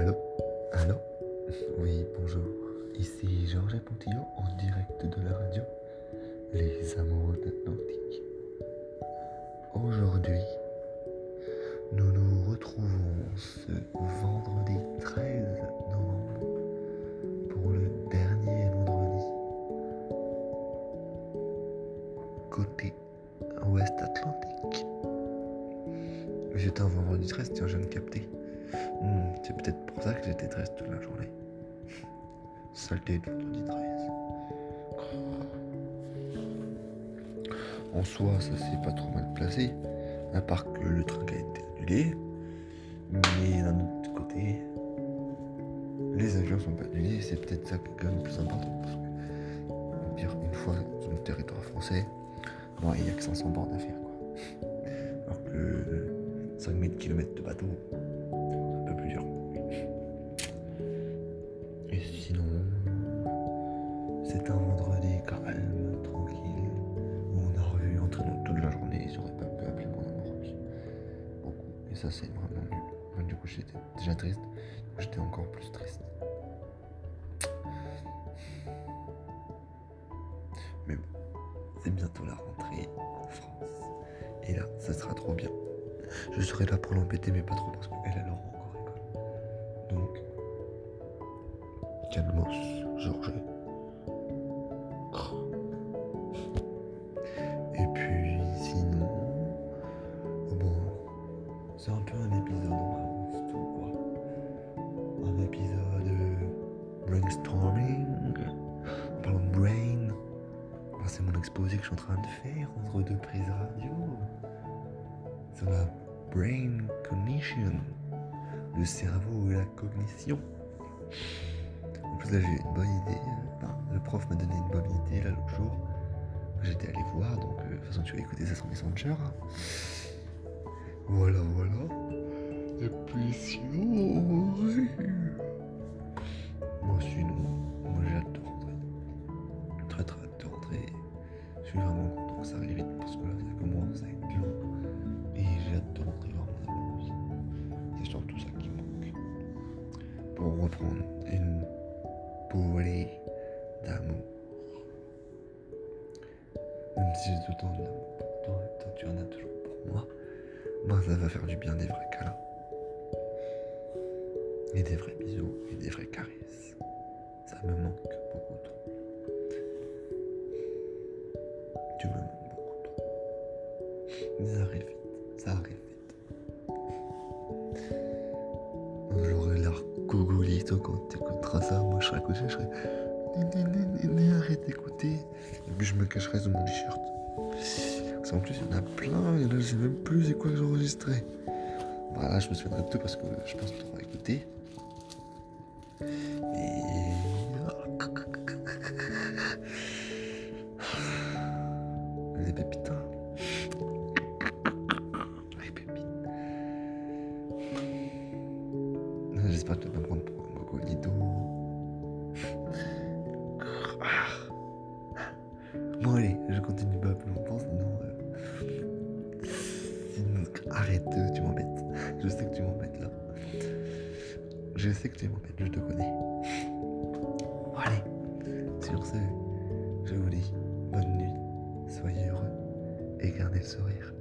Allô Allô Oui, bonjour. Ici Georges Pontillon en direct de la radio Les Amoureux d'Atlantique. Aujourd'hui, nous nous retrouvons ce vendredi 13 novembre pour le dernier vendredi côté ouest atlantique. J'étais un vendredi 13, tiens, je viens de capter. C'est peut-être pour ça que j'étais 13 toute la journée. Saleté de vendredi 13. En soi, ça s'est pas trop mal placé, à part que le train a été annulé. Mais d'un autre côté, les avions sont pas annulés, c'est peut-être ça qui est quand même plus important. Parce que, dire, une fois sur le territoire français, bon, il n'y a que 500 bornes à faire. Alors que 5000 km de bateau, c'est un vendredi calme, tranquille, où on a revu entre nous toute la journée, j'aurais pas pu appeler mon amoureuse. Beaucoup. Et ça, c'est vraiment nul. Moi, du coup, j'étais déjà triste, j'étais encore plus triste. Mais bon, c'est bientôt la rentrée en France. Et là, ça sera trop bien. Je serai là pour l'embêter, mais pas trop parce qu'elle, elle aura encore école. Donc, calmos, Georges. Un peu un épisode, quoi. Un épisode brainstorming, en parlant de brain. C'est mon exposé que je suis en train de faire entre deux prises radio sur la brain cognition, le cerveau et la cognition. En plus, là, j'ai une bonne idée. Enfin, le prof m'a donné une bonne idée là l'autre jour. J'étais allé voir, donc euh, de toute façon, tu vas écouter ça sur Messenger. Voilà, voilà. Et puis sinon. Moi, sinon, moi j'ai hâte de rentrer. Très très hâte de rentrer. Je suis vraiment content que ça arrive vite parce que là, ça commence à être long. Et j'ai hâte de rentrer amoureuse. C'est surtout ça qui manque. Pour reprendre une bouée d'amour. Même si j'ai tout le temps de l'amour ça va faire du bien des vrais câlins. Et des vrais bisous et des vraies caresses. Ça me manque beaucoup trop. Tu me manques beaucoup trop. Ça arrive vite, ça arrive vite. J'aurai l'air gougolito quand t'écouteras ça. Moi, je serai couché, je serai. Arrête d'écouter. Et puis, je me cacherai sous mon t-shirt. Parce qu'en plus, il y en a plein. Et là, je sais même plus c'est quoi que j'ai enregistré. Voilà, je me souviendrai de tout parce que je pense que tu auras écouté. Et. Les pépites. hein. Les pépites. J'espère que tu vas me prendre pour un cocolito. Je sais que tu m'embêtes, je te connais. Allez, sur ce, je vous dis bonne nuit, soyez heureux et gardez le sourire.